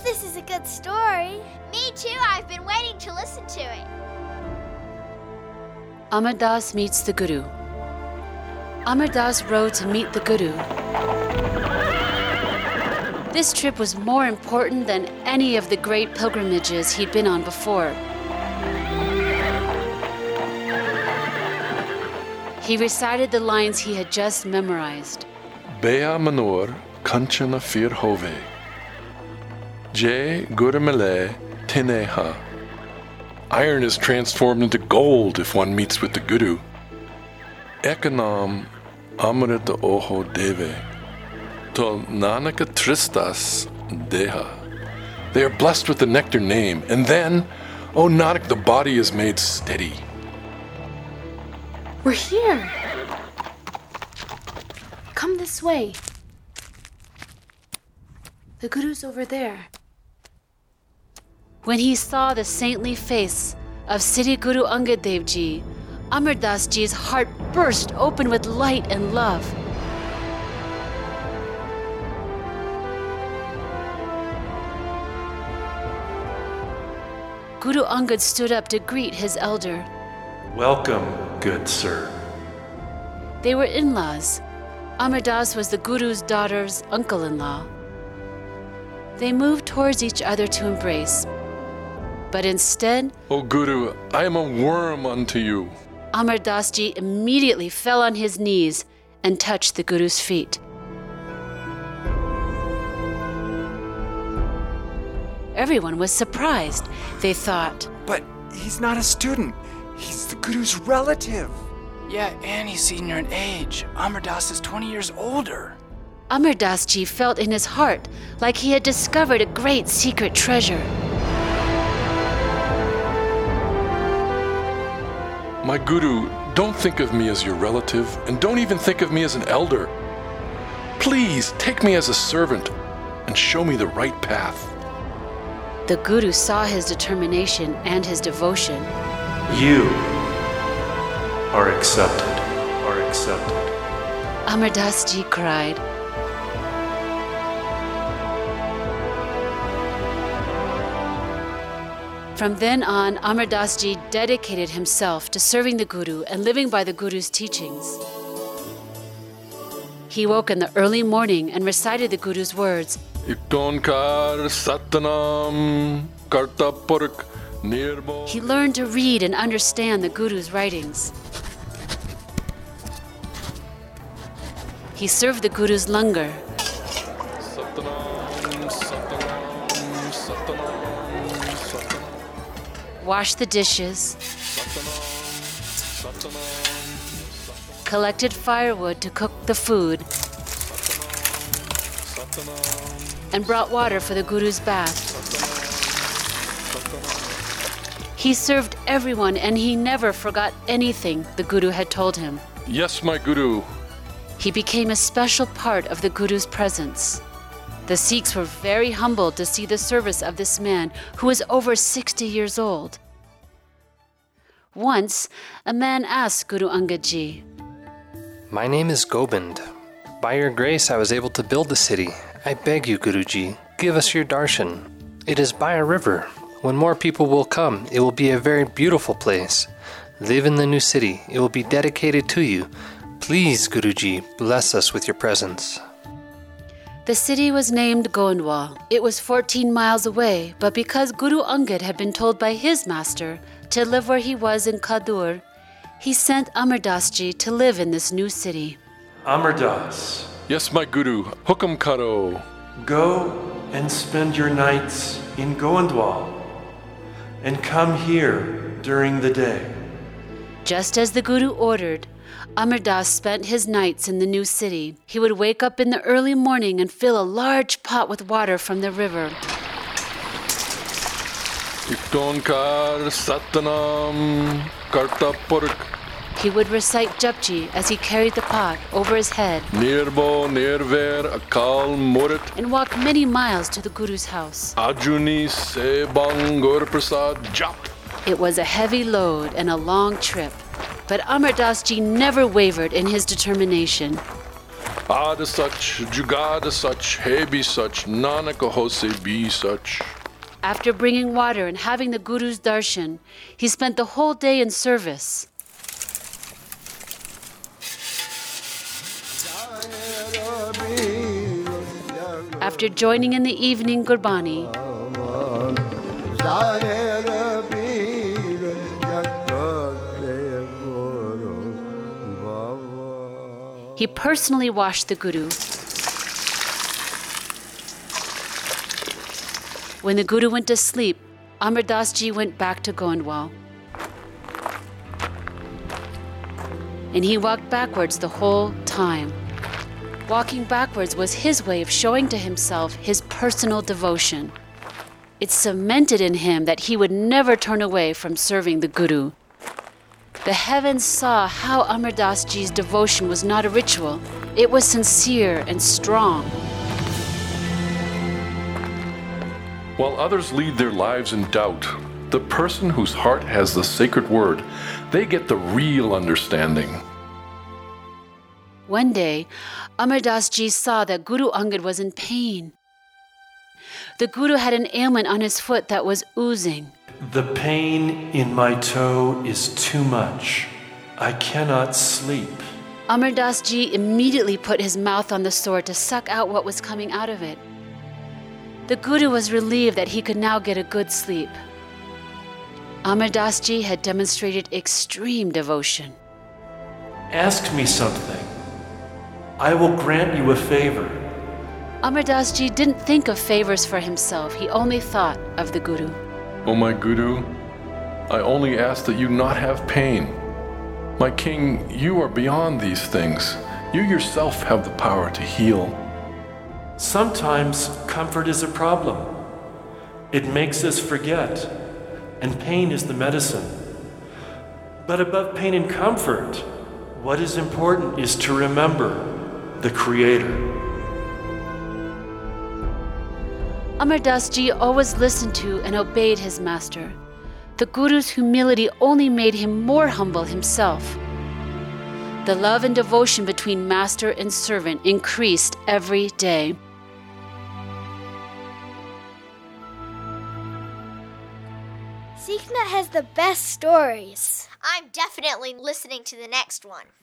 hope this is a good story. Me too, I've been waiting to listen to it. Amar Das meets the Guru. Amar Das rode to meet the Guru. This trip was more important than any of the great pilgrimages he'd been on before. He recited the lines he had just memorized. Bea manor kanchana fir hove. J guramele teneha. Iron is transformed into gold if one meets with the Guru. Ekanam amrita oho deve. To nanaka tristas deha. They are blessed with the nectar name, and then, O Nanak, the body is made steady. We're here. Come this way. The Guru's over there. When he saw the saintly face of Sri Guru Angad Dev Ji, Amar Das Ji's heart burst open with light and love. Guru Angad stood up to greet his elder. Welcome, good sir. They were in laws. Amar Das was the Guru's daughter's uncle in law. They moved towards each other to embrace. But instead, O Guru, I am a worm unto you. Amar Das Ji immediately fell on his knees and touched the Guru's feet. Everyone was surprised. They thought, But he's not a student. He's the Guru's relative. Yeah, and he's senior in age. Amar Das is 20 years older. Amar Das Ji felt in his heart like he had discovered a great secret treasure. My Guru, don't think of me as your relative, and don't even think of me as an elder. Please take me as a servant and show me the right path. The Guru saw his determination and his devotion. You are accepted, are accepted. Amar Das Ji cried. From then on, Amar Das Ji dedicated himself to serving the Guru and living by the Guru's teachings. He woke in the early morning and recited the Guru's words Ikonkar Satanam Kartapurk Nirmo. He learned to read and understand the Guru's writings. He served the Guru's langar. Washed the dishes, collected firewood to cook the food, and brought water for the Guru's bath. He served everyone and he never forgot anything the Guru had told him. Yes, my Guru. He became a special part of the Guru's presence. The Sikhs were very humbled to see the service of this man who was over 60 years old. Once, a man asked Guru Angad Ji, My name is Gobind. By your grace, I was able to build the city. I beg you, Guruji, give us your darshan. It is by a river. When more people will come, it will be a very beautiful place. Live in the new city. It will be dedicated to you. Please, Guruji, bless us with your presence. The city was named Goindwal. It was 14 miles away, but because Guru Angad had been told by his master to live where he was in Khadur, he sent Amar Dasji to live in this new city. Amar Das, Yes, my Guru. Hukam Karo. go and spend your nights in Goindwal and come here during the day. Just as the Guru ordered, Amar Das spent his nights in the new city. He would wake up in the early morning and fill a large pot with water from the river. Ikonkar Satanam Kartapurk He would recite Japji as he carried the pot over his head Nirbo Nirver Akal Murit and walked many miles to the Guru's house. Ajuni Sebang Prasad Jap. It was a heavy load and a long trip, but Amar Das Ji never wavered in his determination. Ad such, jugad such, hebi such, nanak hose be such. After bringing water and having the Guru's darshan, he spent the whole day in service. After joining in the evening Gurbani, he personally washed the Guru. When the Guru went to sleep, Amar Das Ji went back to Goindwal. And he walked backwards the whole time. Walking backwards was his way of showing to himself his personal devotion. It cemented in him that he would never turn away from serving the Guru. The heavens saw how Amar Das Ji's devotion was not a ritual, it was sincere and strong. While others lead their lives in doubt, the person whose heart has the sacred word, they get the real understanding. One day, Amar Das Ji saw that Guru Angad was in pain. The Guru had an ailment on his foot that was oozing. The pain in my toe is too much. I cannot sleep. Amar Das Ji immediately put his mouth on the sword to suck out what was coming out of it. The Guru was relieved that he could now get a good sleep. Amar Das Ji had demonstrated extreme devotion. Ask me something. I will grant you a favor. Amar Das Ji didn't think of favors for himself, he only thought of the Guru. O my Guru, I only ask that you not have pain. My king, you are beyond these things. You yourself have the power to heal. Sometimes comfort is a problem. It makes us forget, and pain is the medicine. But above pain and comfort, what is important is to remember the Creator. Amar Das Ji always listened to and obeyed his master. The Guru's humility only made him more humble himself. The love and devotion between master and servant increased every day. SikhNet has the best stories. I'm definitely listening to the next one.